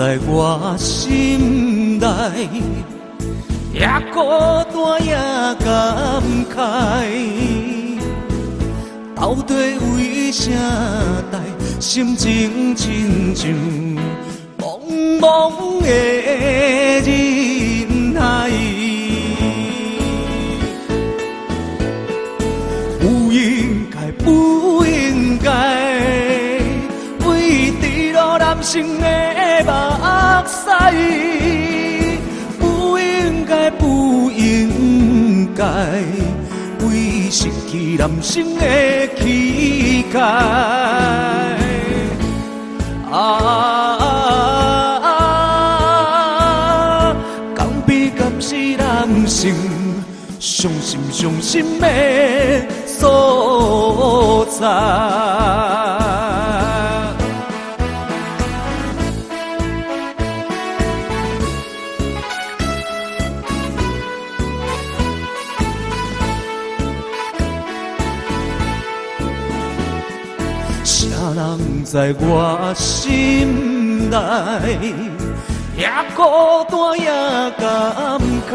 在我心内，也孤单也感慨。到底为啥代心情亲像茫茫的人海？不应该不男生的目屎？不应该不应该为失去男生的气概？啊，敢比敢是男生伤心伤心的所在。啥人在我心内，也孤单也感慨。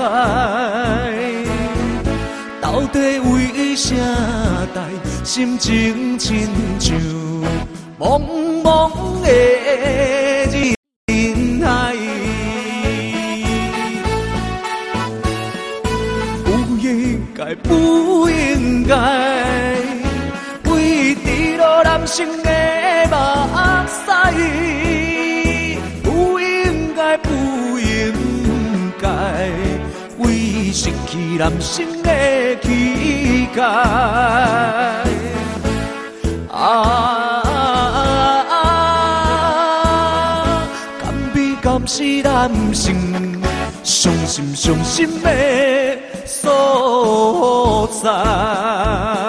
到底为啥代心情亲像茫茫的人海？不应该，不应该。为坠落男生的目屎，不应该，不应该为失去男生的气概。啊，敢比敢是男生伤心伤心的所在。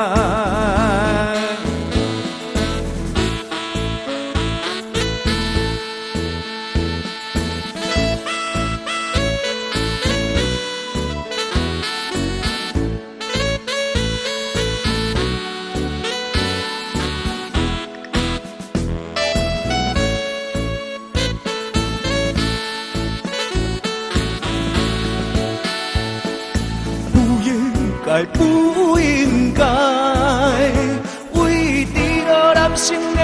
不应该为坠落男生的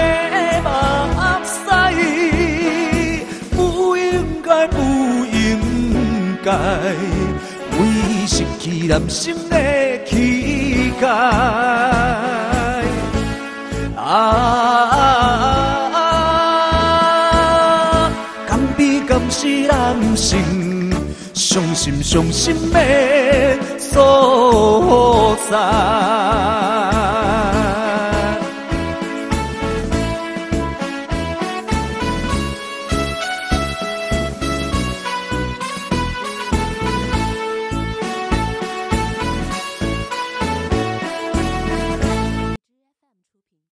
目屎，不应该，不应该为失去男生的气概。啊，敢比敢是男生。伤心伤心的所 passar.